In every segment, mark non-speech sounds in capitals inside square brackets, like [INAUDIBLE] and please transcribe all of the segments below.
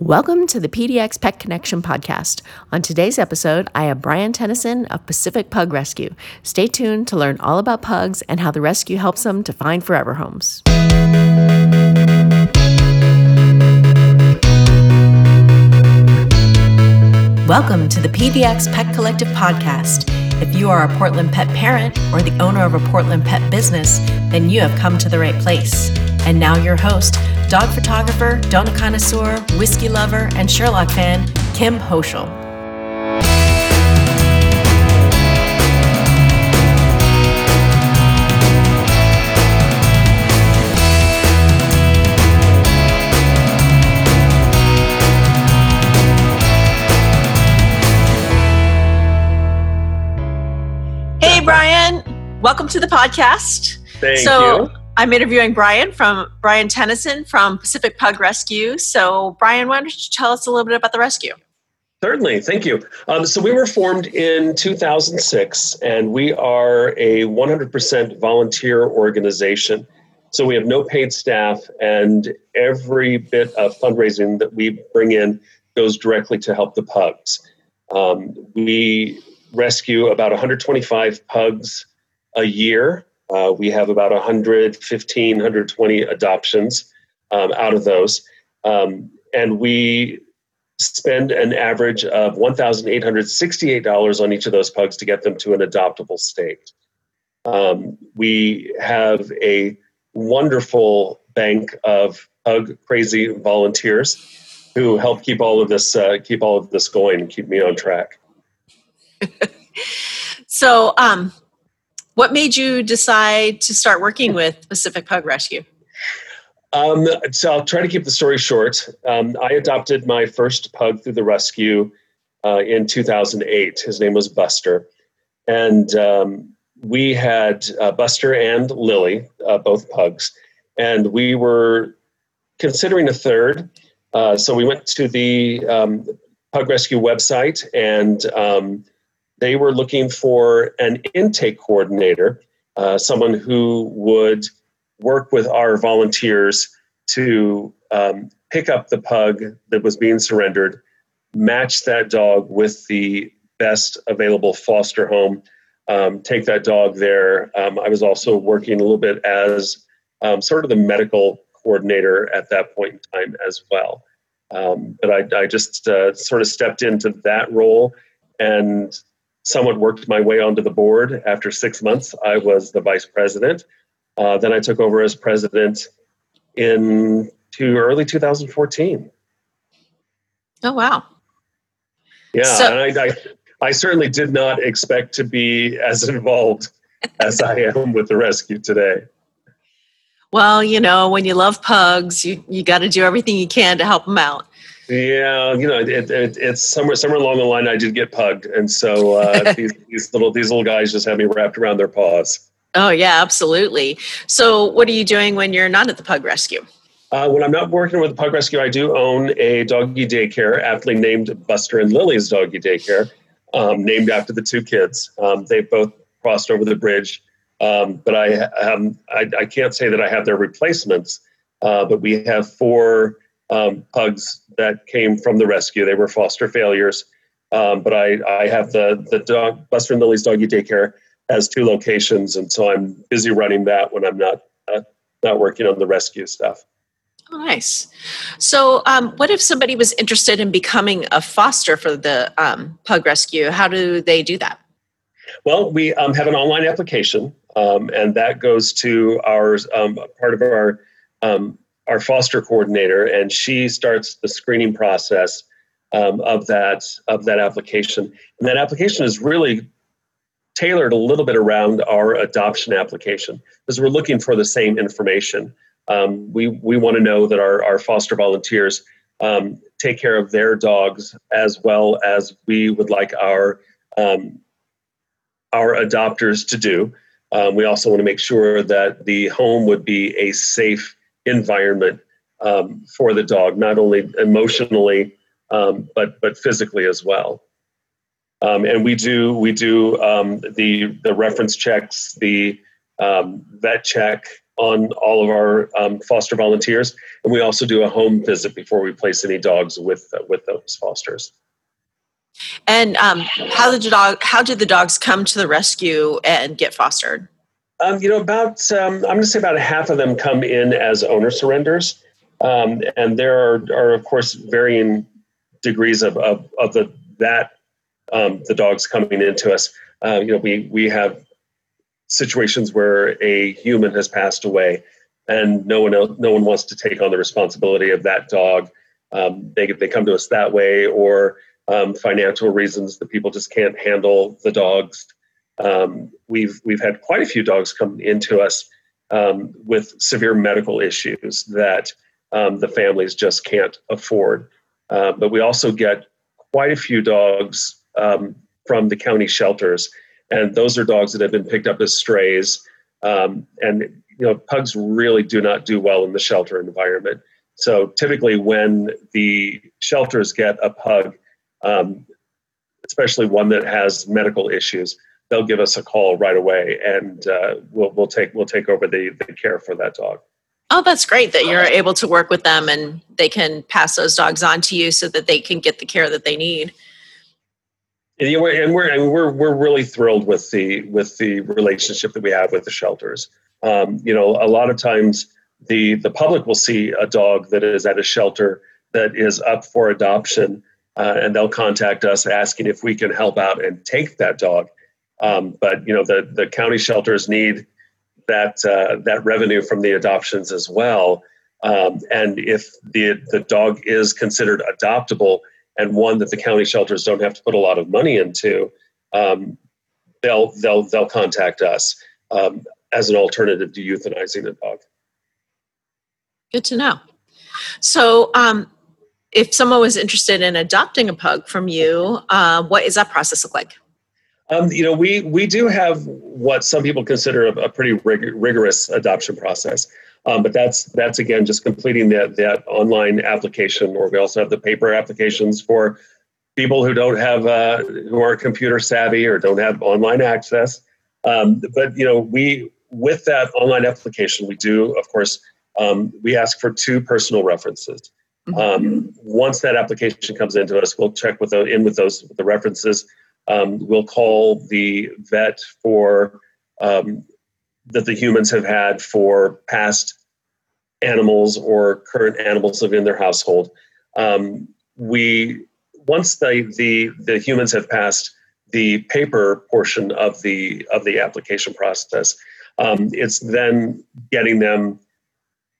Welcome to the PDX Pet Connection podcast. On today's episode, I have Brian Tennyson of Pacific Pug Rescue. Stay tuned to learn all about pugs and how the rescue helps them to find forever homes. Welcome to the PDX Pet Collective podcast. If you are a Portland pet parent or the owner of a Portland pet business, then you have come to the right place. And now, your host, dog photographer, donut connoisseur, whiskey lover, and Sherlock fan, Kim Hoschel. Hey, Brian. Welcome to the podcast. Thank so, you. I'm interviewing Brian from Brian Tennyson from Pacific Pug Rescue. So, Brian, why don't you tell us a little bit about the rescue? Certainly, thank you. Um, so we were formed in 2006, and we are a 100% volunteer organization. So we have no paid staff, and every bit of fundraising that we bring in goes directly to help the pugs. Um, we rescue about 125 pugs a year uh, we have about 115, 120 adoptions um, out of those. Um, and we spend an average of $1,868 on each of those pugs to get them to an adoptable state. Um, we have a wonderful bank of pug crazy volunteers who help keep all of this uh, keep all of this going keep me on track. [LAUGHS] so, um, what made you decide to start working with Pacific Pug Rescue? Um, so I'll try to keep the story short. Um, I adopted my first pug through the rescue uh, in 2008. His name was Buster. And um, we had uh, Buster and Lily, uh, both pugs. And we were considering a third. Uh, so we went to the um, Pug Rescue website and um, they were looking for an intake coordinator, uh, someone who would work with our volunteers to um, pick up the pug that was being surrendered, match that dog with the best available foster home, um, take that dog there. Um, I was also working a little bit as um, sort of the medical coordinator at that point in time as well. Um, but I, I just uh, sort of stepped into that role and somewhat worked my way onto the board. After six months, I was the vice president. Uh, then I took over as president in to early 2014. Oh wow! Yeah, so- and I, I, I certainly did not expect to be as involved as I am with the rescue today. Well, you know, when you love pugs, you you got to do everything you can to help them out. Yeah, you know, it, it, it's somewhere somewhere along the line I did get pugged, and so uh, [LAUGHS] these, these little these little guys just have me wrapped around their paws. Oh yeah, absolutely. So, what are you doing when you're not at the pug rescue? Uh, when I'm not working with the pug rescue, I do own a doggy daycare, aptly named Buster and Lily's Doggy Daycare, um, named after the two kids. Um, they both crossed over the bridge, um, but I, um, I, I can't say that I have their replacements. Uh, but we have four um, pugs that came from the rescue. They were foster failures. Um, but I, I have the, the dog, Buster and Lily's Doggy Daycare has two locations. And so I'm busy running that when I'm not, uh, not working on the rescue stuff. Oh, nice. So, um, what if somebody was interested in becoming a foster for the um, pug rescue? How do they do that? Well, we um, have an online application, um, and that goes to our um, part of our um, our foster coordinator, and she starts the screening process um, of that of that application. And that application is really tailored a little bit around our adoption application because we're looking for the same information. Um, we we want to know that our, our foster volunteers um, take care of their dogs as well as we would like our um, our adopters to do. Um, we also want to make sure that the home would be a safe environment um, for the dog, not only emotionally um, but but physically as well. Um, and we do we do um, the the reference checks, the um, vet check, on all of our foster volunteers, and we also do a home visit before we place any dogs with uh, with those fosters. And how did the dog? How did the dogs come to the rescue and get fostered? Um, you know, about um, I'm going to say about half of them come in as owner surrenders, um, and there are, are of course varying degrees of of, of the that um, the dogs coming into us. Uh, you know, we we have situations where a human has passed away, and no one else, no one wants to take on the responsibility of that dog. Um, they they come to us that way, or um, financial reasons that people just can't handle the dogs. Um, we've we've had quite a few dogs come into us um, with severe medical issues that um, the families just can't afford. Uh, but we also get quite a few dogs um, from the county shelters, and those are dogs that have been picked up as strays. Um, and you know, pugs really do not do well in the shelter environment. So typically, when the shelters get a pug, um, especially one that has medical issues, they'll give us a call right away, and uh, we'll we'll take we'll take over the the care for that dog. Oh, that's great that you're able to work with them and they can pass those dogs on to you so that they can get the care that they need. And, know, and we're and we're we're really thrilled with the with the relationship that we have with the shelters. Um, you know, a lot of times the the public will see a dog that is at a shelter that is up for adoption, uh, and they'll contact us asking if we can help out and take that dog. Um, but you know, the the county shelters need that uh, that revenue from the adoptions as well. Um, and if the the dog is considered adoptable and one that the county shelters don't have to put a lot of money into, um, they'll they'll they'll contact us um, as an alternative to euthanizing a dog. Good to know. So, um, if someone was interested in adopting a pug from you, uh, what is that process look like? Um, you know, we we do have what some people consider a, a pretty rig- rigorous adoption process, um, but that's that's again just completing that that online application, or we also have the paper applications for people who don't have uh, who aren't computer savvy or don't have online access. Um, but you know, we with that online application, we do of course um, we ask for two personal references. Mm-hmm. Um, once that application comes into us, we'll check with the, in with those with the references um, we'll call the vet for um, that the humans have had for past animals or current animals living in their household. Um, we once the, the the humans have passed the paper portion of the of the application process, um, it's then getting them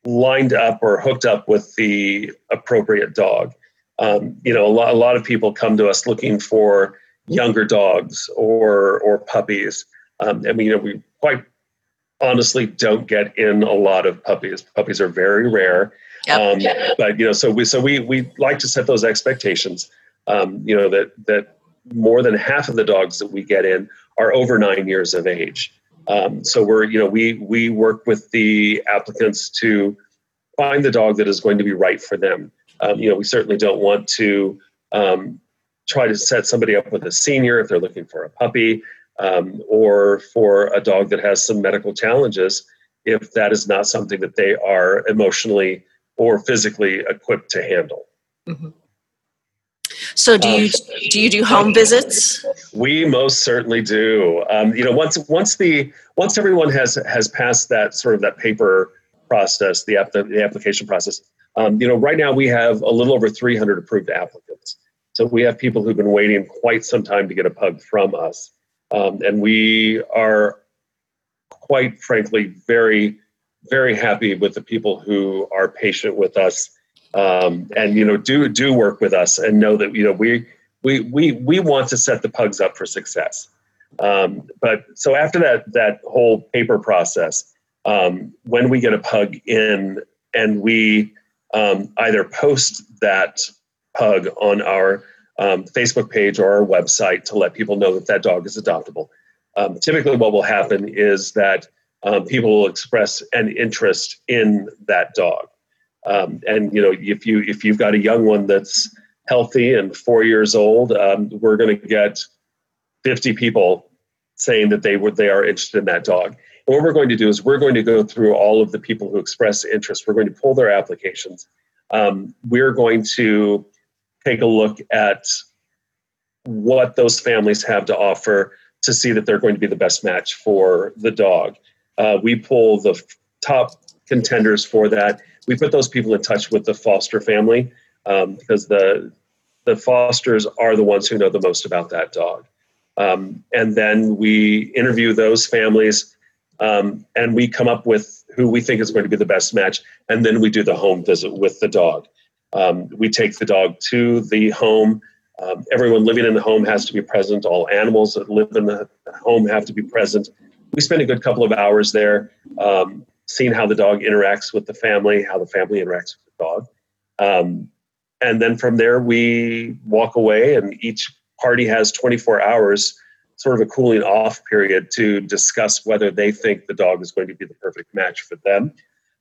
lined up or hooked up with the appropriate dog. Um, you know, a lot, a lot of people come to us looking for younger dogs or or puppies. Um, I mean, you know, we quite honestly don't get in a lot of puppies. Puppies are very rare. Yep. Um, but you know, so we so we we like to set those expectations. Um, you know that that more than half of the dogs that we get in are over nine years of age. Um, so we're you know we we work with the applicants to find the dog that is going to be right for them. Um, you know, we certainly don't want to um, try to set somebody up with a senior if they're looking for a puppy um, or for a dog that has some medical challenges if that is not something that they are emotionally or physically equipped to handle. Mm-hmm. So do you um, do you do home visits? We most certainly do. Um, you know, once once the once everyone has has passed that sort of that paper process, the app, the, the application process. Um, you know, right now we have a little over 300 approved applicants. So we have people who've been waiting quite some time to get a pug from us. Um, and we are quite frankly very, very happy with the people who are patient with us um, and you know do do work with us and know that you know we we we we want to set the pugs up for success. Um, but so after that that whole paper process, um, when we get a pug in and we um, either post that pug on our um, Facebook page or our website to let people know that that dog is adoptable. Um, typically, what will happen is that um, people will express an interest in that dog, um, and you know, if you if you've got a young one that's healthy and four years old, um, we're going to get 50 people saying that they were they are interested in that dog. what we're going to do is we're going to go through all of the people who express interest. We're going to pull their applications. Um, we're going to take a look at what those families have to offer to see that they're going to be the best match for the dog. Uh, we pull the top contenders for that. We put those people in touch with the foster family um, because the the fosters are the ones who know the most about that dog. Um, and then we interview those families um, and we come up with who we think is going to be the best match. And then we do the home visit with the dog. Um, we take the dog to the home. Um, everyone living in the home has to be present. All animals that live in the home have to be present. We spend a good couple of hours there, um, seeing how the dog interacts with the family, how the family interacts with the dog. Um, and then from there, we walk away, and each party has 24 hours, sort of a cooling off period to discuss whether they think the dog is going to be the perfect match for them.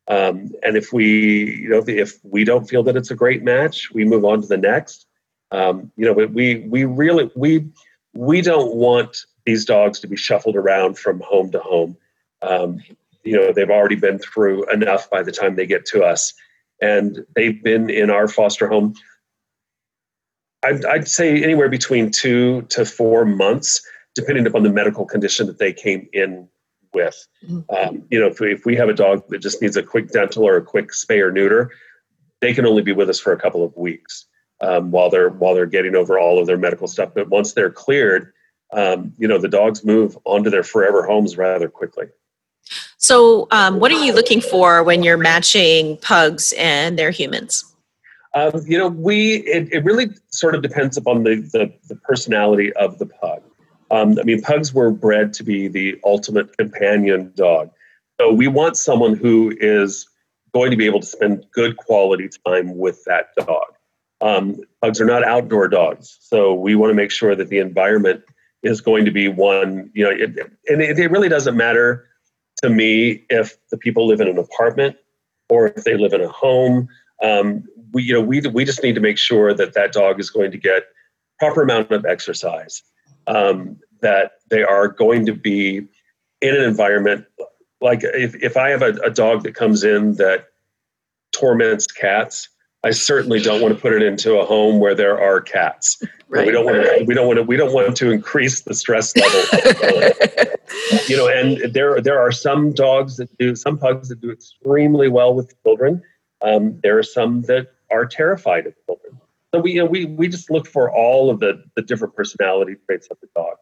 Um, and if we, you know, if we don't feel that it's a great match, we move on to the next. Um, you know, we we really we we don't want these dogs to be shuffled around from home to home. Um, you know, they've already been through enough by the time they get to us, and they've been in our foster home. I'd, I'd say anywhere between two to four months, depending upon the medical condition that they came in with. Mm-hmm. Um, you know, if we, if we have a dog that just needs a quick dental or a quick spay or neuter, they can only be with us for a couple of weeks um, while they're while they're getting over all of their medical stuff. But once they're cleared, um, you know, the dogs move onto their forever homes rather quickly. So, um, what are you looking for when you're matching pugs and their humans? Um, you know, we it, it really sort of depends upon the, the, the personality of the pug. Um, I mean, pugs were bred to be the ultimate companion dog. So we want someone who is going to be able to spend good quality time with that dog. Um, pugs are not outdoor dogs, so we want to make sure that the environment is going to be one. You know, it, and it, it really doesn't matter to me if the people live in an apartment or if they live in a home. Um, we, you know, we we just need to make sure that that dog is going to get proper amount of exercise um, that they are going to be in an environment like if, if I have a, a dog that comes in that torments cats, I certainly don't want to put it into a home where there are cats. [LAUGHS] Right. We don't want to. We don't want to. We don't want to increase the stress level. [LAUGHS] you know, and there there are some dogs that do some pugs that do extremely well with children. Um, there are some that are terrified of children. So we, you know, we, we just look for all of the, the different personality traits of the dog.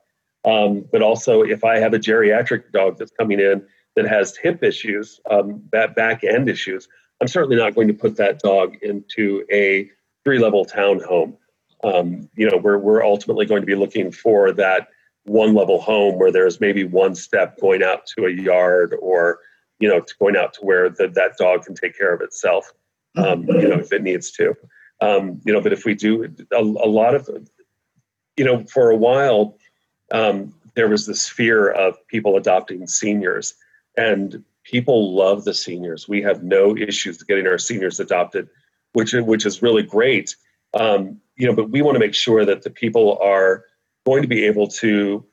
Um, but also, if I have a geriatric dog that's coming in that has hip issues, um, that back end issues, I'm certainly not going to put that dog into a three level townhome. Um, you know, we're, we're ultimately going to be looking for that one level home where there's maybe one step going out to a yard or, you know, going out to where the, that dog can take care of itself, um, you know, if it needs to. Um, you know, but if we do a, a, lot of, you know, for a while, um, there was this fear of people adopting seniors, and people love the seniors. We have no issues getting our seniors adopted, which which is really great. Um, you know, but we want to make sure that the people are going to be able to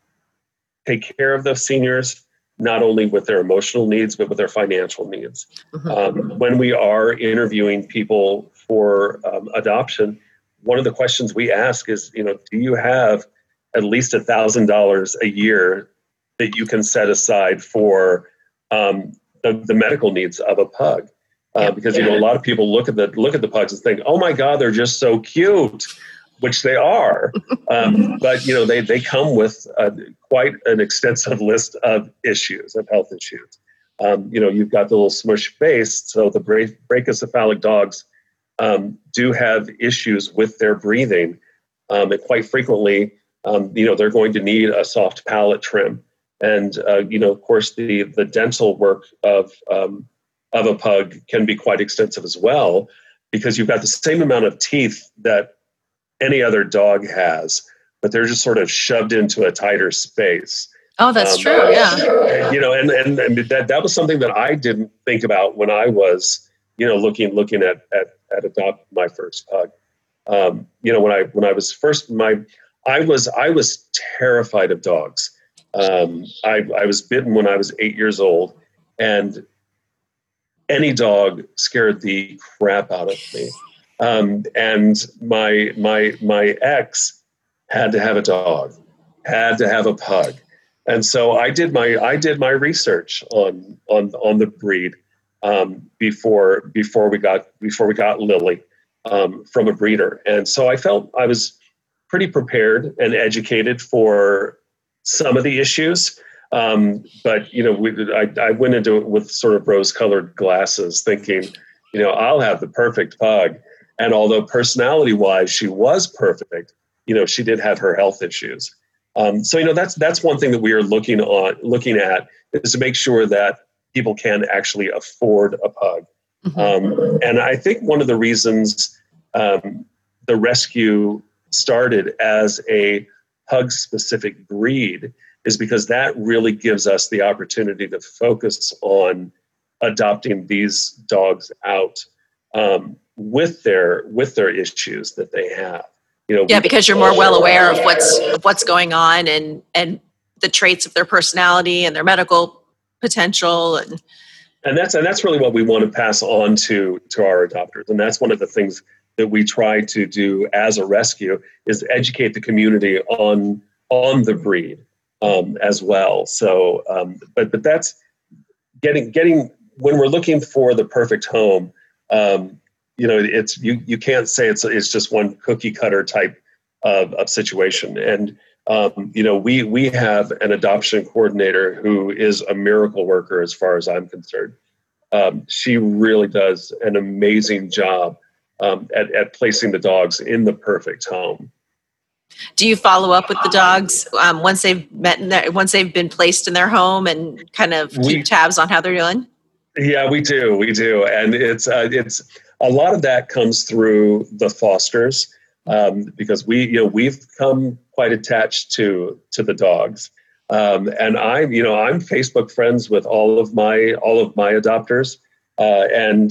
take care of those seniors not only with their emotional needs but with their financial needs. Mm-hmm. Um, when we are interviewing people for um, adoption, one of the questions we ask is, you know, do you have at least a thousand dollars a year that you can set aside for um, the, the, medical needs of a pug? Uh, because you know a lot of people look at the look at the pugs and think, "Oh my God, they're just so cute," which they are. Um, [LAUGHS] but you know they they come with uh, quite an extensive [LAUGHS] list of issues of health issues. Um, you know you've got the little smush face, so the bra- brachycephalic dogs um, do have issues with their breathing. Um, and quite frequently, um, you know, they're going to need a soft palate trim. And, uh, you know, of course, the, the dental work of, um, of a pug can be quite extensive as well, because you've got the same amount of teeth that any other dog has, but they're just sort of shoved into a tighter space. Oh, that's um, true. Yeah. You know, and, and, and that, that was something that I didn't think about when I was, you know, looking, looking at, at had adopted my first pug. Um, you know, when I when I was first my I was I was terrified of dogs. Um, I, I was bitten when I was eight years old, and any dog scared the crap out of me. Um, and my my my ex had to have a dog, had to have a pug, and so I did my I did my research on on on the breed um, before before we got before we got Lily um, from a breeder, and so I felt I was pretty prepared and educated for some of the issues. Um, but you know, we, I, I went into it with sort of rose-colored glasses, thinking, you know, I'll have the perfect pug. And although personality-wise she was perfect, you know, she did have her health issues. Um, so you know, that's that's one thing that we are looking on looking at is to make sure that people can actually afford a pug. Mm-hmm. Um, and I think one of the reasons um, the rescue started as a pug specific breed is because that really gives us the opportunity to focus on adopting these dogs out um, with their with their issues that they have. You know, yeah, because you're more well aware of what's of what's going on and and the traits of their personality and their medical potential and and that's and that's really what we want to pass on to to our adopters and that's one of the things that we try to do as a rescue is educate the community on on the breed um, as well. So, um, but but that's getting getting when we're looking for the perfect home. Um, you know, it's you you can't say it's it's just one cookie cutter type of, of situation. And um, you know, we we have an adoption coordinator who is a miracle worker as far as I'm concerned. Um, she really does an amazing job um, at, at placing the dogs in the perfect home. Do you follow up with the dogs um, once they've met in their, once they've been placed in their home and kind of keep we, tabs on how they're doing? Yeah, we do, we do, and it's uh, it's a lot of that comes through the fosters um, because we you know we've come quite attached to to the dogs, um, and I'm you know I'm Facebook friends with all of my all of my adopters, uh, and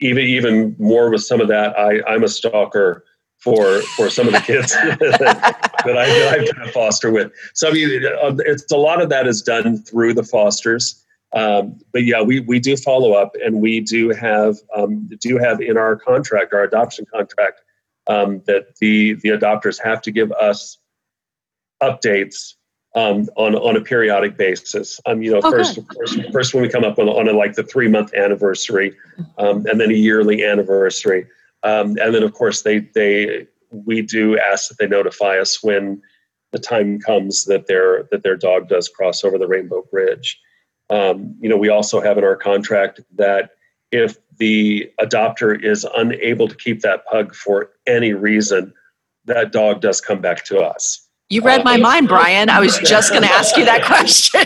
even even more with some of that, I, I'm a stalker for for some of the kids [LAUGHS] that, I, I've kind of foster with. So I mean, uh, it's a lot of that is done through the fosters. Um, but yeah, we, we do follow up, and we do have um, do have in our contract, our adoption contract, um, that the the adopters have to give us updates um, on on a periodic basis. Um, you know, okay. first, first, first when we come up on, on a, like the three month anniversary, um, and then a yearly anniversary, um, and then of course they they we do ask that they notify us when the time comes that their that their dog does cross over the Rainbow Bridge. Um, you know, we also have in our contract that if the adopter is unable to keep that pug for any reason, that dog does come back to us. You read my mind, Brian. I was just going to ask you that question.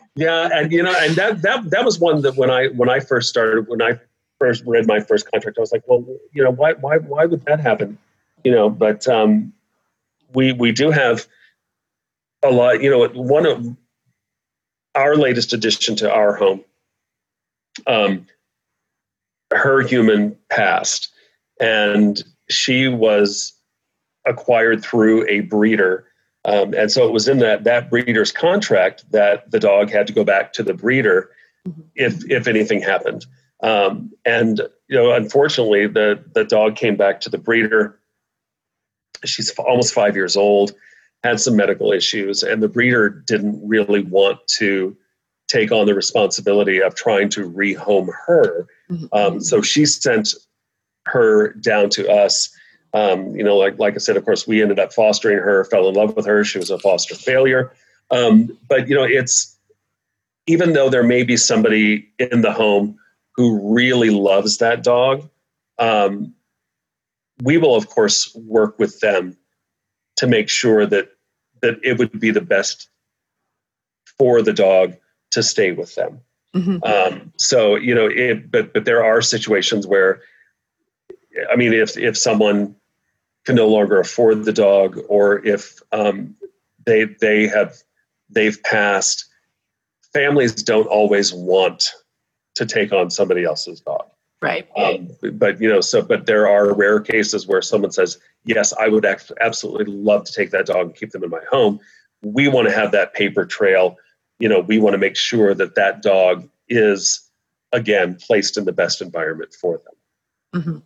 [LAUGHS] yeah, and you know, and that that that was one that when I when I first started when I first read my first contract, I was like, well, you know, why why why would that happen? You know, but um, we we do have a lot. You know, one of our latest addition to our home, um, her human passed, and she was acquired through a breeder. Um, and so it was in that that breeder's contract that the dog had to go back to the breeder mm-hmm. if if anything happened. Um, and you know, unfortunately, the the dog came back to the breeder. She's almost five years old, had some medical issues, and the breeder didn't really want to take on the responsibility of trying to rehome her. Mm-hmm. Um, so she sent her down to us um, you know, like like I said, of course, we ended up fostering her, fell in love with her. She was a foster failure. Um, but you know, it's even though there may be somebody in the home who really loves that dog, um, we will of course work with them to make sure that that it would be the best for the dog to stay with them. Mm-hmm. Um, so you know, it, but but there are situations where, I mean, if if someone can no longer afford the dog or if um, they they have they've passed families don't always want to take on somebody else's dog right um, but you know so but there are rare cases where someone says yes i would absolutely love to take that dog and keep them in my home we want to have that paper trail. You know, we want to make sure that that dog is again placed in the best environment for them. Mm-hmm.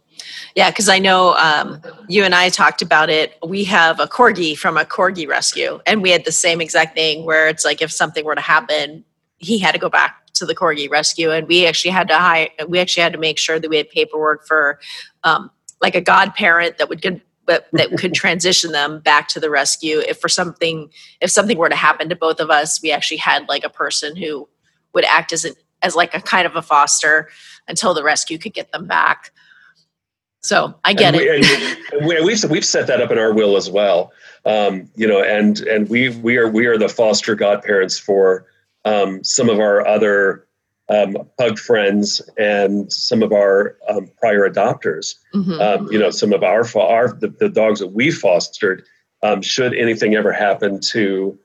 Yeah, because I know um, you and I talked about it. We have a corgi from a corgi rescue, and we had the same exact thing where it's like if something were to happen, he had to go back to the corgi rescue, and we actually had to hire. We actually had to make sure that we had paperwork for um, like a godparent that would get but that could [LAUGHS] transition them back to the rescue if for something if something were to happen to both of us we actually had like a person who would act as an as like a kind of a foster until the rescue could get them back so I get and it. We, we, we've we've set that up in our will as well. Um, you know, and and we we are we are the foster godparents for um, some of our other um, pug friends and some of our um, prior adopters. Mm-hmm. Um, you know, some of our our the, the dogs that we fostered. Um, should anything ever happen to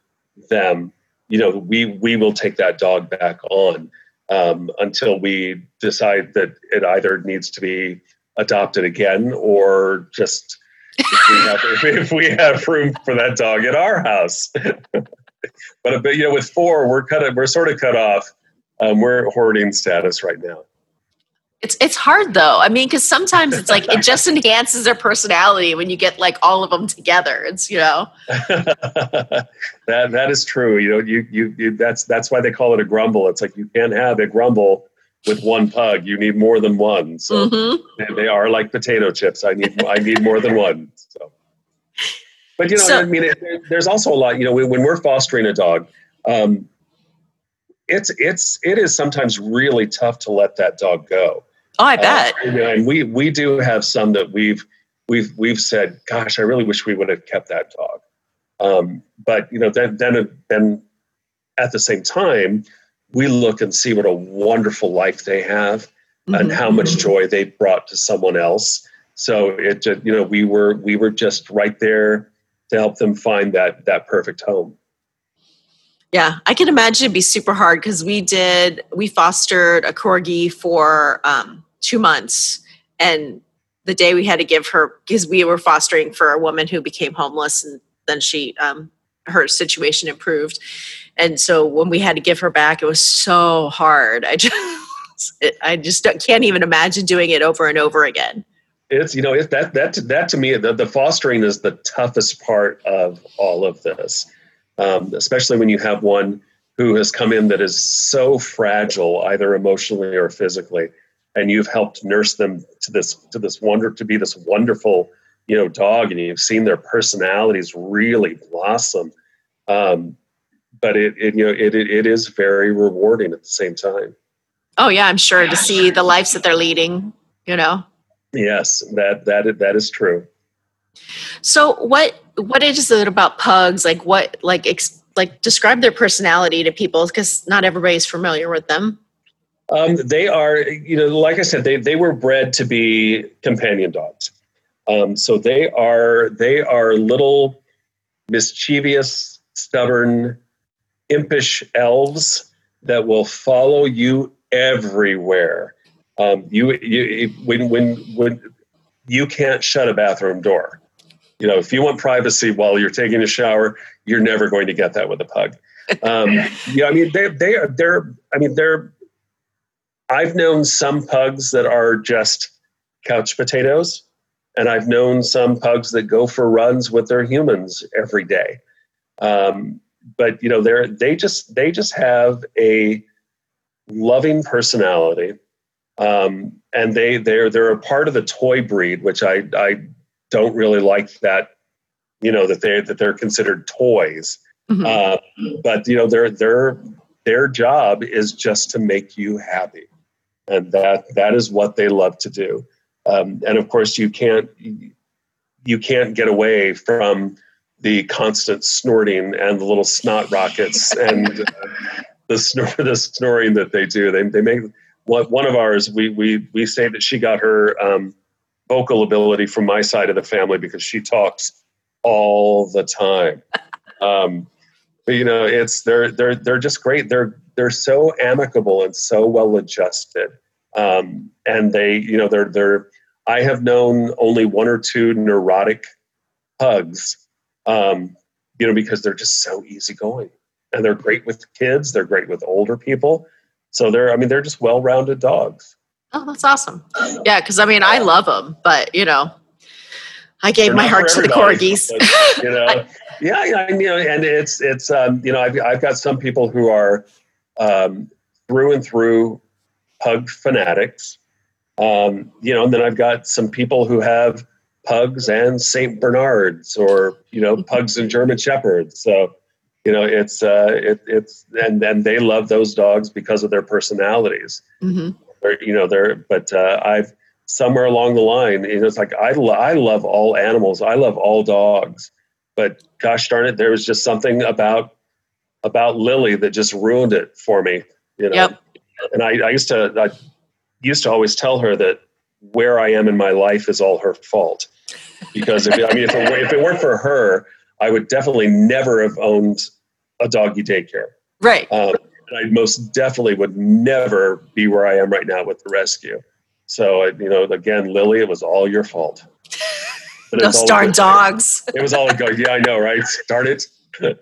them, you know, we we will take that dog back on until we decide that it either needs to be adopted again or just if we have, [LAUGHS] if we have room for that dog at our house. [LAUGHS] [LAUGHS] but, but you know, with four, we're cut. We're sort of cut off. Um, we're hoarding status right now. It's it's hard though. I mean, because sometimes it's like it just [LAUGHS] enhances their personality when you get like all of them together. It's you know. [LAUGHS] that that is true. You know, you, you you that's that's why they call it a grumble. It's like you can't have a grumble with one pug. You need more than one. So mm-hmm. they are like potato chips. I need I need more than one. But you know, so, I mean, it, there's also a lot. You know, when we're fostering a dog, um, it's it's it is sometimes really tough to let that dog go. Oh, I uh, bet. Uh, and, and we we do have some that we've we've we've said, "Gosh, I really wish we would have kept that dog." Um, but you know, then then then at the same time, we look and see what a wonderful life they have mm-hmm. and how much joy they brought to someone else. So it just, you know, we were we were just right there to help them find that that perfect home. Yeah, I can imagine it'd be super hard because we did we fostered a corgi for um, two months, and the day we had to give her because we were fostering for a woman who became homeless, and then she um, her situation improved, and so when we had to give her back, it was so hard. I just, [LAUGHS] I just can't even imagine doing it over and over again. It's you know it, that that that to me the, the fostering is the toughest part of all of this, um, especially when you have one who has come in that is so fragile, either emotionally or physically, and you've helped nurse them to this to this wonder to be this wonderful you know dog, and you've seen their personalities really blossom. Um, but it, it you know it, it, it is very rewarding at the same time oh yeah i'm sure to see the lives that they're leading you know yes that that that is true. So what what is it about pugs like what like ex, like describe their personality to people because not everybody's familiar with them. Um, they are you know like i said they, they were bred to be companion dogs. Um, so they are they are little mischievous stubborn impish elves that will follow you everywhere. Um, you, you, when, when, when you can't shut a bathroom door, you know, if you want privacy while you're taking a shower, you're never going to get that with a pug. Um, [LAUGHS] yeah, I mean, they, they are, they're, I mean, they're, I've known some pugs that are just couch potatoes, and I've known some pugs that go for runs with their humans every day. Um, but you know they're they just they just have a loving personality um, and they they're they're a part of the toy breed which i i don't really like that you know that they that they're considered toys mm-hmm. uh, but you know their their their job is just to make you happy and that that is what they love to do um, and of course you can't you can't get away from the constant snorting and the little snot rockets and [LAUGHS] uh, the snor- the snoring that they do. They they make one of ours. We we we say that she got her um, vocal ability from my side of the family because she talks all the time. [LAUGHS] Um, but you know, it's they're they're they're just great. They're they're so amicable and so well adjusted. Um, and they, you know, they're they're. I have known only one or two neurotic pugs um, you know, because they're just so easygoing and they're great with kids. They're great with older people. So they're, I mean, they're just well-rounded dogs. Oh, that's awesome. Yeah, because I mean, I love them, but you know, I gave my heart to the corgis. But, you know, [LAUGHS] yeah, yeah, you know, and it's it's um, you know, I've I've got some people who are um, through and through pug fanatics. Um, you know, and then I've got some people who have pugs and Saint Bernards, or you know, pugs and German shepherds. So, you know, it's uh, it, it's and and they love those dogs because of their personalities. Mm-hmm. Or, you know, they're but uh, I've somewhere along the line, you know, it's like I lo- I love all animals. I love all dogs, but gosh darn it, there was just something about about Lily that just ruined it for me. You know, yep. and I, I used to I used to always tell her that where I am in my life is all her fault because if I mean if it, if it weren't for her, I would definitely never have owned a doggy daycare. Right. Um, and I most definitely would never be where I am right now with the rescue. So you know, again, Lily, it was all your fault. [LAUGHS] Those darn dogs. It was all go. Yeah, I know, right? Darn it. [LAUGHS]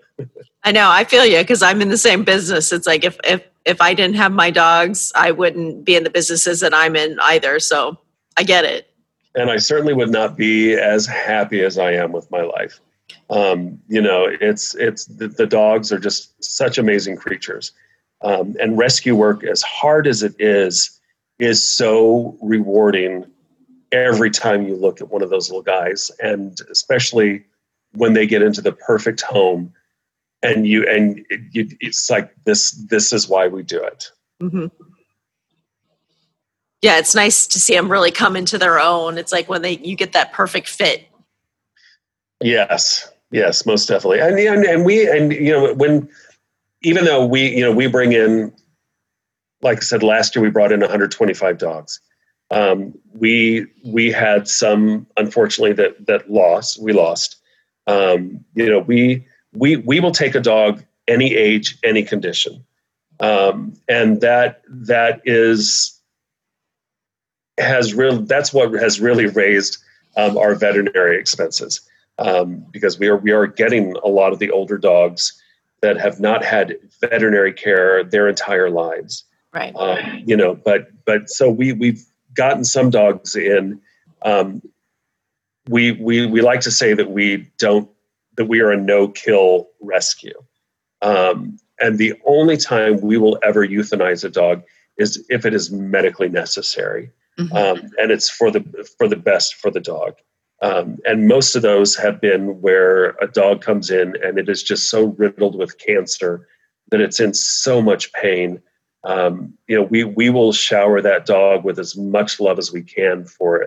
I know. I feel you because I'm in the same business. It's like if if if I didn't have my dogs, I wouldn't be in the businesses that I'm in either. So I get it. And I certainly would not be as happy as I am with my life. Um, you know, it's it's the, the, dogs are just such amazing creatures, um, and rescue work, as hard as it is, is so rewarding every time you look at one of those little guys, and especially when they get into the perfect home and you and it, you, it's like this this is why we do it. Mm-hmm. yeah it's nice to see them really come into their own. It's like when they you get that perfect fit. Yes yes most definitely. And, and and we and you know when even though we you know we bring in like i said last year we brought in 125 dogs. Um, we we had some unfortunately that that lost we lost. Um, you know, we we we will take a dog any age, any condition, um, and that that is has real. That's what has really raised um, our veterinary expenses um, because we are we are getting a lot of the older dogs that have not had veterinary care their entire lives. Right. Um, you know, but but so we we've gotten some dogs in um, we we we like to say that we don't that we are a no kill rescue. Um, and the only time we will ever euthanize a dog is if it is medically necessary, mm-hmm. um, and it's for the for the best for the dog. Um, and most of those have been where a dog comes in and it is just so riddled with cancer that it's in so much pain. Um, you know, we we will shower that dog with as much love as we can for a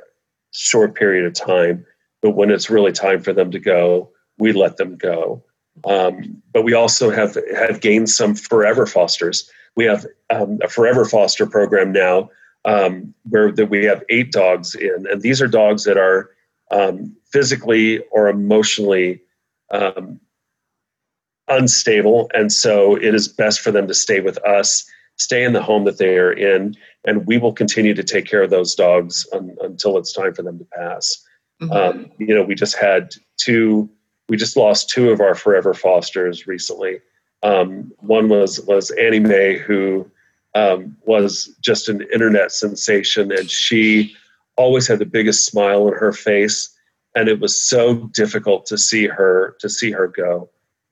short period of time but when it's really time for them to go, we let them go. Um, but we also have have gained some forever fosters. We have um, a forever foster program now um, where that we have eight dogs in, and these are dogs that are um, physically or emotionally um, unstable, and so it is best for them to stay with us, stay in the home that they are in, and we will continue to take care of those dogs un- until it's time for them to pass. Mm-hmm. Um, you know, we just had two. We just lost two of our forever fosters recently. Um, one was was Annie Mae, who um, was just an internet sensation, and she always had the biggest smile on her face, and it was so difficult to see her to see her go.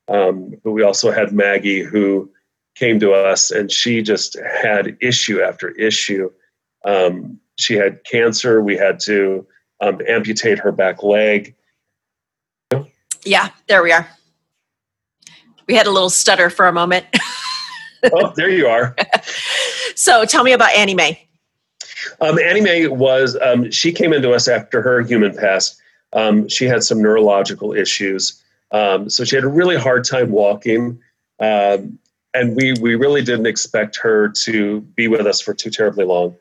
Um, but we also had Maggie, who came to us, and she just had issue after issue. Um, she had cancer. We had to um, amputate her back leg. Yeah, there we are. We had a little stutter for a moment. [LAUGHS] oh, there you are. so tell me about Annie Mae. Um, Annie Mae was, um, she came into us after her human passed. Um, she had some neurological issues. Um, so she had a really hard time walking. Um, and we, we really didn't expect her to be with us for too terribly long.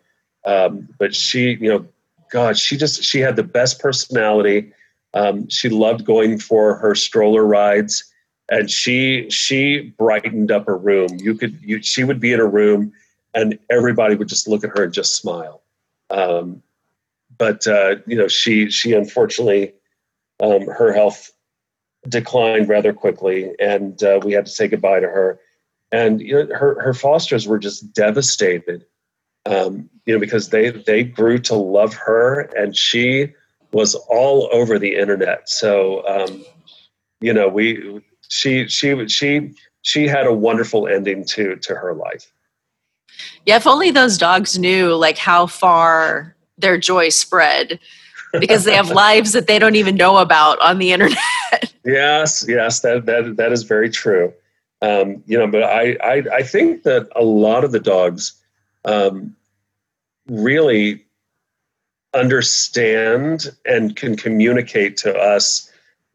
Um, but she, you know, God, she just she had the best personality. She loved going for her stroller rides, and she she brightened up a room. You could you, she would be in a room, and everybody would just look at her and just smile. Um, but uh, you know, she she unfortunately um, her health declined rather quickly, and uh, we had to say goodbye to her. And you know, her her fosters were just devastated, um, you know, because they they grew to love her, and she was all over the internet. So, um, you know, we she she she she had a wonderful ending to to her life. Yeah, if only those dogs knew like how far their joy spread because they have [LAUGHS] lives that they don't even know about on the internet. [LAUGHS] yes, yes, that that that is very true. Um, you know, but I, I I think that a lot of the dogs um, really understand and can communicate to us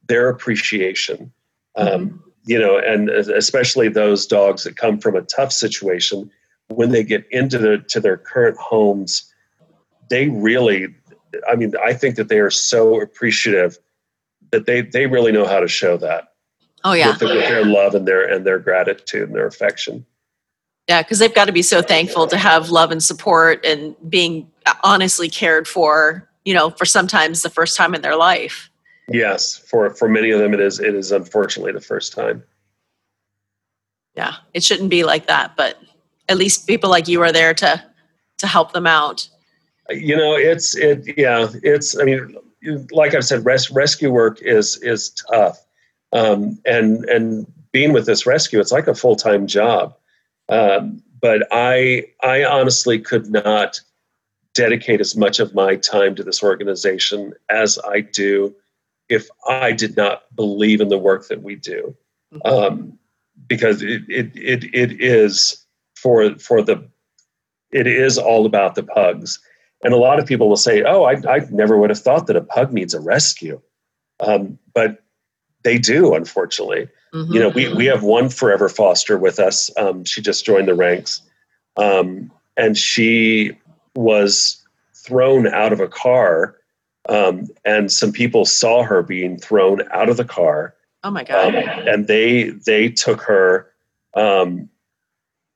their appreciation. Um, mm-hmm. You know, and especially those dogs that come from a tough situation when they get into their to their current homes, they really, I mean, I think that they are so appreciative that they they really know how to show that. Oh yeah, with, with their love and their and their gratitude and their affection. Yeah, because they've got to be so thankful to have love and support and being honestly cared for. You know, for sometimes the first time in their life. Yes, for for many of them, it is it is unfortunately the first time. Yeah, it shouldn't be like that, but at least people like you are there to to help them out. You know, it's it yeah, it's I mean, like I've said, res- rescue work is is tough, um, and and being with this rescue, it's like a full time job. Um, but I I honestly could not dedicate as much of my time to this organization as I do if I did not believe in the work that we do. Mm-hmm. Um, because it, it, it, it is for, for the, it is all about the pugs. And a lot of people will say, oh, I, I never would have thought that a pug needs a rescue. Um, but they do, unfortunately. Mm-hmm. You know, we, we have one forever foster with us. Um, she just joined the ranks. Um, and she was thrown out of a car. Um, and some people saw her being thrown out of the car. Oh my God. Um, and they, they took her.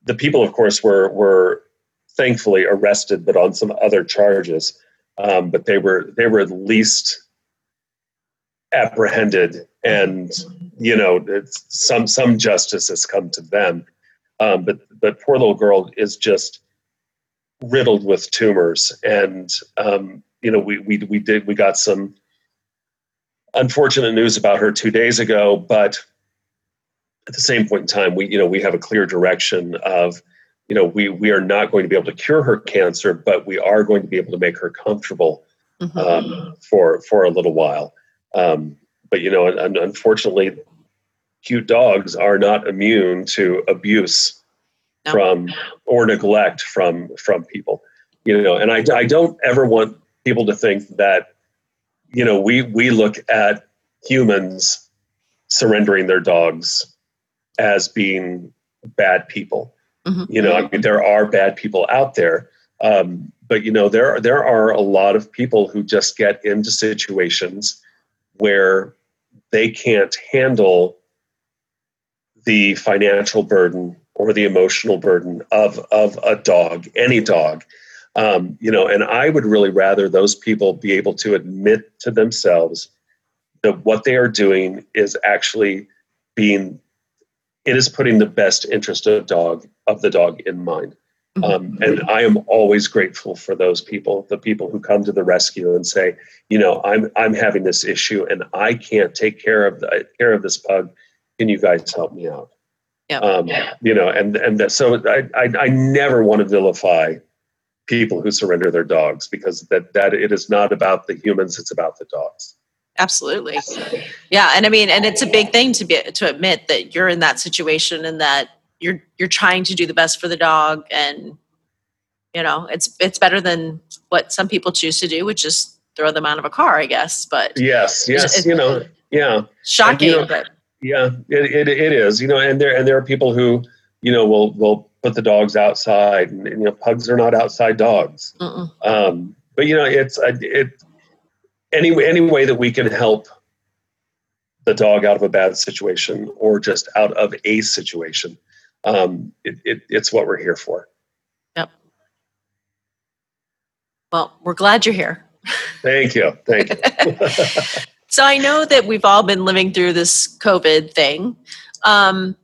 The people, of course, were, were thankfully arrested, but on some other charges. Um, but they were, they were at least apprehended and you know some some justice has come to them um, but but poor little girl is just riddled with tumors and um, you know we, we we did we got some unfortunate news about her two days ago but at the same point in time we you know we have a clear direction of you know we we are not going to be able to cure her cancer but we are going to be able to make her comfortable mm-hmm. um, for for a little while um, but you know, unfortunately, cute dogs are not immune to abuse no. from or neglect from from people. You know, and I, I don't ever want people to think that you know we we look at humans surrendering their dogs as being bad people. Mm-hmm. You know, I mean, there are bad people out there, um, but you know, there there are a lot of people who just get into situations where they can't handle the financial burden or the emotional burden of of a dog, any dog. Um, you know, and I would really rather those people be able to admit to themselves that what they are doing is actually being it is putting the best interest of dog of the dog in mind. Mm-hmm. Um, and I am always grateful for those people, the people who come to the rescue and say, you know, I'm I'm having this issue and I can't take care of the, care of this pug. Can you guys help me out? Yeah. Um, you know, and and that, so I, I I never want to vilify people who surrender their dogs because that that it is not about the humans; it's about the dogs. Absolutely. Yeah, and I mean, and it's a big thing to be to admit that you're in that situation and that you're you're trying to do the best for the dog and you know it's it's better than what some people choose to do which is throw them out of a car i guess but yes yes you know yeah. Shocking you know, but yeah it, it, it is you know and there and there are people who you know will will put the dogs outside and, you know pugs are not outside dogs. Um, but you know it's it any any way that we can help the dog out of a bad situation or just out of a situation um, it, it, it's what we're here for. Yep. Well, we're glad you're here. Thank you. Thank you. [LAUGHS] So I know that we've all been living through this COVID thing. Um,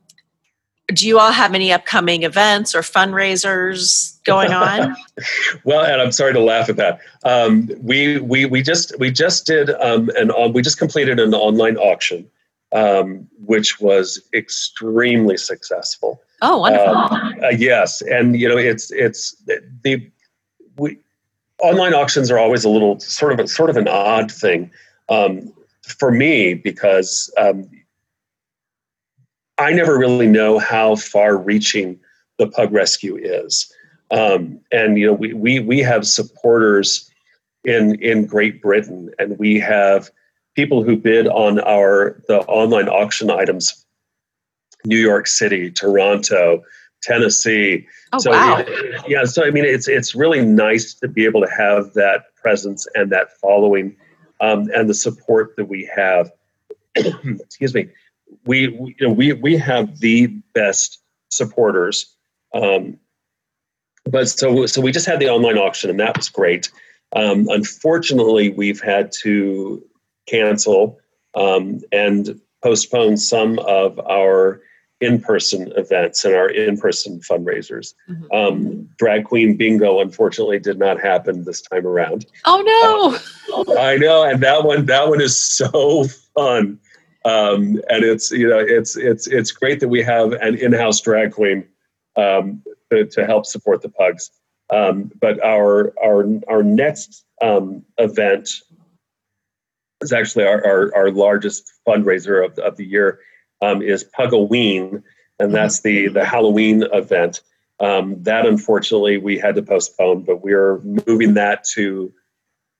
do you all have any upcoming events or fundraisers going on? [LAUGHS] well, and I'm sorry to laugh at that. Um, we we we just we just did um, an we just completed an online auction, um, which was extremely successful. Oh, wonderful! Uh, uh, yes, and you know it's it's the we online auctions are always a little sort of a, sort of an odd thing um, for me because um, I never really know how far reaching the pug rescue is. Um, and you know, we, we we have supporters in in Great Britain, and we have people who bid on our the online auction items, New York City, Toronto, Tennessee. Oh, so wow. yeah, so I mean, it's it's really nice to be able to have that presence and that following, um, and the support that we have. [CLEARS THROAT] Excuse me we, we, you know, we, we have the best supporters. Um, but so, so we just had the online auction and that was great. Um, unfortunately, we've had to cancel um, and postpone some of our in-person events and our in-person fundraisers. Mm-hmm. Um, drag queen bingo, unfortunately, did not happen this time around. Oh no! Uh, I know, and that one that one is so fun. Um, and it's you know it's it's it's great that we have an in-house drag queen um, to, to, help support the pugs. Um, but our our our next um, event is actually our, our, our, largest fundraiser of, of the year um, is Pugoween, and that's the the Halloween event. Um, that unfortunately we had to postpone, but we're moving that to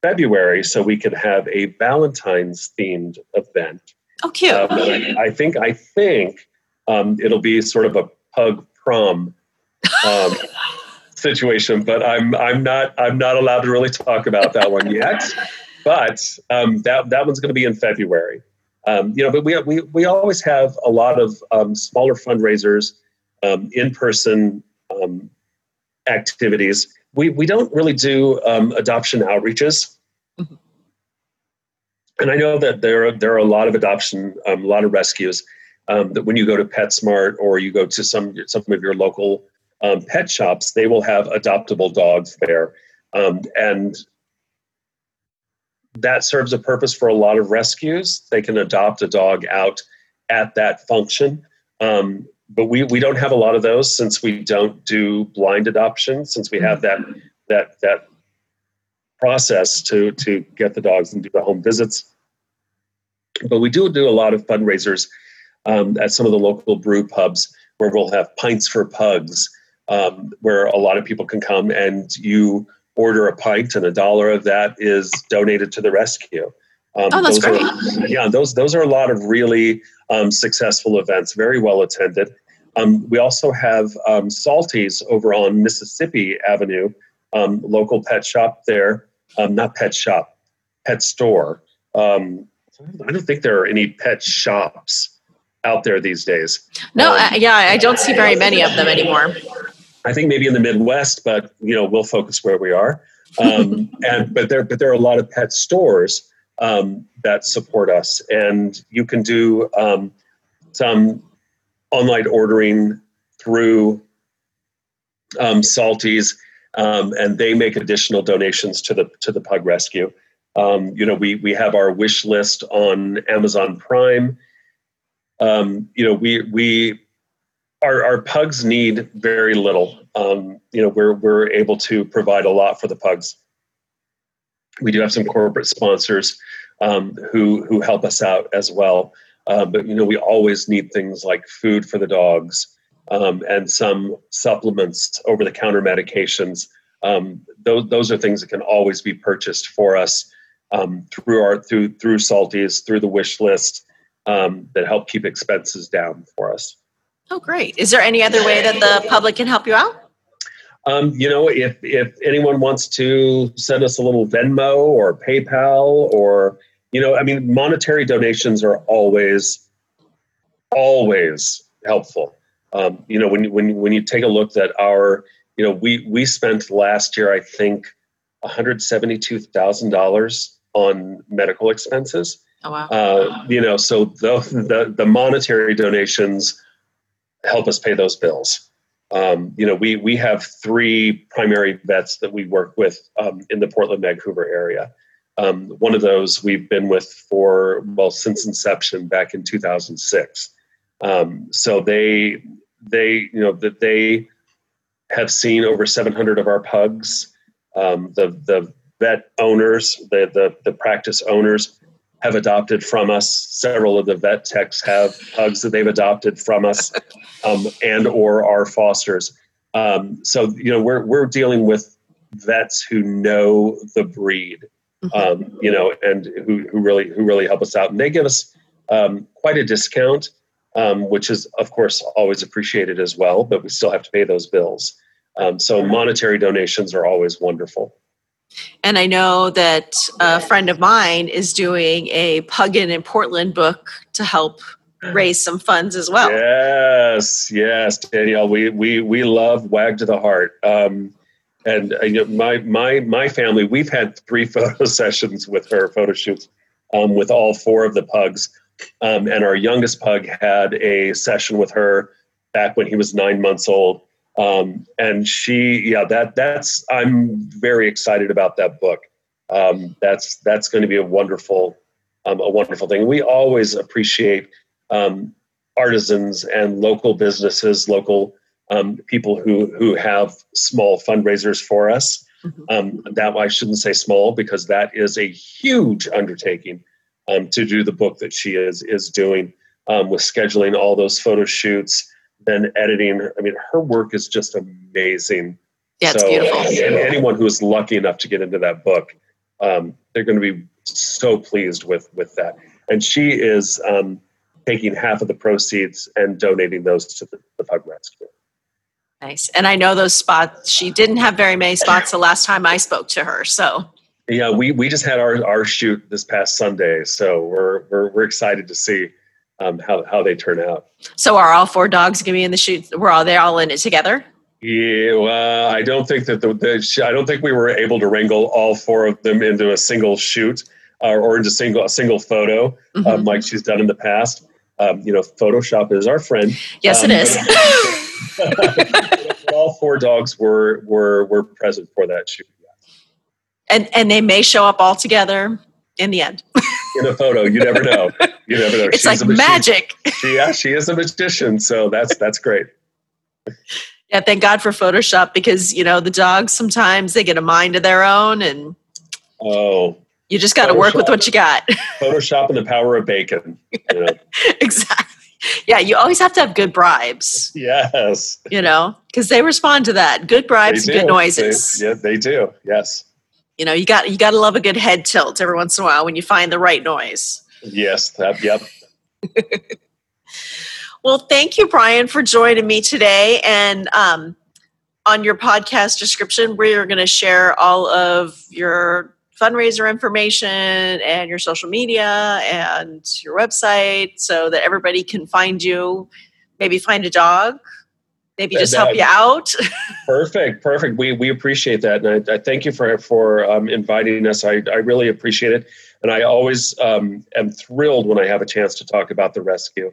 February so we can have a Valentine's themed event. Oh, cute. Um, I, I, think I think um, it'll be sort of a pug prom um, [LAUGHS] situation, but I'm I'm not I'm not allowed to really talk about that one yet. But um, that that one's going to be in February. Um, you know, but we we we always have a lot of um, smaller fundraisers, in person activities. We we don't really do adoption outreaches. Mm-hmm and I know that there are, there are a lot of adoption, um, a lot of rescues. Um, that when you go to PetSmart or you go to some some of your local um, pet shops, they will have adoptable dogs there, um, and that serves a purpose for a lot of rescues. They can adopt a dog out at that function. Um, but we, we don't have a lot of those since we don't do blind adoption, since we have that that that process to to get the dogs and do the home visits. But we do do a lot of fundraisers um, at some of the local brew pubs where we'll have pints for pugs, um, where a lot of people can come and you order a pint and a dollar of that is donated to the rescue. Um, oh, that's great. Are, yeah, those those are a lot of really um, successful events, very well attended. Um, we also have um, Salty's over on Mississippi Avenue, um, local pet shop there. Um, not pet shop, pet store. Um, I don't think there are any pet shops out there these days. No, um, yeah, I don't see very many of them anymore. I think maybe in the Midwest, but you know, we'll focus where we are. Um, [LAUGHS] and but there, but there are a lot of pet stores um, that support us, and you can do um, some online ordering through um, Salty's, um, and they make additional donations to the to the Pug Rescue. Um, you know, we we have our wish list on Amazon Prime. Um, you know, we we our our pugs need very little. Um, you know, we're we're able to provide a lot for the pugs. We do have some corporate sponsors um, who who help us out as well. Uh, but you know, we always need things like food for the dogs um, and some supplements, over the counter medications. Um, those those are things that can always be purchased for us um, through our through through Salty's, through the wish list um, that help keep expenses down for us. Oh, great! Is there any other way that the public can help you out? Um, you know, if if anyone wants to send us a little Venmo or PayPal or you know, I mean, monetary donations are always always helpful. Um, you know, when when when you take a look at our, you know, we we spent last year, I think, one hundred seventy two thousand dollars on medical expenses. Oh wow. Uh, you know, so the, the the monetary donations help us pay those bills. Um, you know, we we have three primary vets that we work with um, in the Portland Vancouver area. Um, one of those we've been with for well since inception back in 2006. Um, so they they you know that they have seen over 700 of our pugs. Um, the the vet owners, the, the the practice owners, have adopted from us. Several of the vet techs have pugs that they've adopted from us, [LAUGHS] um, and or are fosters. Um, so you know we're we're dealing with vets who know the breed, um, you know, and who who really who really help us out, and they give us um, quite a discount, um, which is of course always appreciated as well. But we still have to pay those bills. Um, so monetary donations are always wonderful. And I know that a friend of mine is doing a Puggin in Portland book to help raise some funds as well. Yes, yes, Danielle. We we we love Wag to the Heart. Um, and uh, you know, my my my family, we've had three [LAUGHS] photo sessions with her, photo shoots um, with all four of the pugs. Um, and our youngest pug had a session with her back when he was nine months old. Um, and she, yeah, that that's I'm very excited about that book. Um, that's that's going to be a wonderful um, a wonderful thing. We always appreciate um, artisans and local businesses, local um, people who who have small fundraisers for us. Mhm. Um, that I shouldn't say small because that is a huge undertaking um, to do the book that she is is doing um, with scheduling all those photo shoots, then editing. I mean, her work is just amazing. Yeah, it's So, beautiful. And anyone who is lucky enough to get into that book, um, they're going to be so pleased with with that. And she is um, taking half of the proceeds and donating those to the, the Pug Rescue. Nice. And I know those spots, she didn't have very many spots the last time I spoke to her. So, Yeah, we we just had our our shoot this past Sunday, so we're we're we're excited to see um, how how they turn out. so are all four dogs going to be in the shoot? We're all they all in it together? Yeah, well, I don't think that the, the sh- I don't think we were able to wrangle all four of them into a single shoot uh, or into single a single photo Mhm. um, like she's done in the past. Um, you know, Photoshop is our friend. yes, um, it is. [LAUGHS] all four dogs were were were present for that shoot. And and they may show up all together in the end. [LAUGHS] In a photo, you never know. You never know. It's She's like magic. She, yeah, she is a magician, so that's that's great. Yeah, thank God for Photoshop because you know the dogs sometimes they get a mind of their own, and Oh, you just got to work with what you got. [LAUGHS] Photoshop and the power of bacon. You [LAUGHS] know? exactly. Yeah, you always have to have good bribes, yes. you know, because they respond to that. Good bribes, and good noises. They, yeah, they do. Yes. You know, you got you got to love a good head tilt every once in a while when you find the right noise. Yes. That, yep. [LAUGHS] Well, thank you, Brian, for joining me today. And um, on your podcast description, we're going to share all of your fundraiser information and your social media and your website so that everybody can find you. Maybe find a dog, maybe That- just help you out. [LAUGHS] Perfect. Perfect. We, we appreciate that. And I, I thank you for, for um, inviting us. I, I really appreciate it. And I always um, am thrilled when I have a chance to talk about the rescue.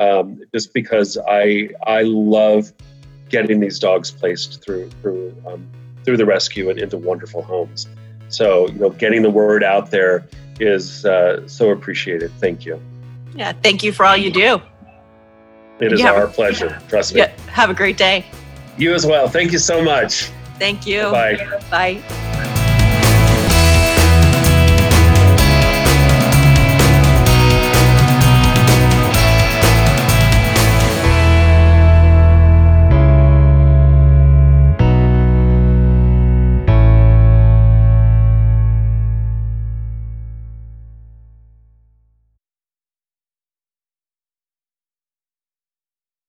Um, just because I, I love getting these dogs placed through, through, um, through the rescue and into wonderful homes. So, you know, getting the word out there is uh, so appreciated. Thank you. yeah, thank you for all you do. It is Yeah. our pleasure. Trust me. Yeah, have a great day. You as well. Thank you so much. Thank you. Bye. Bye.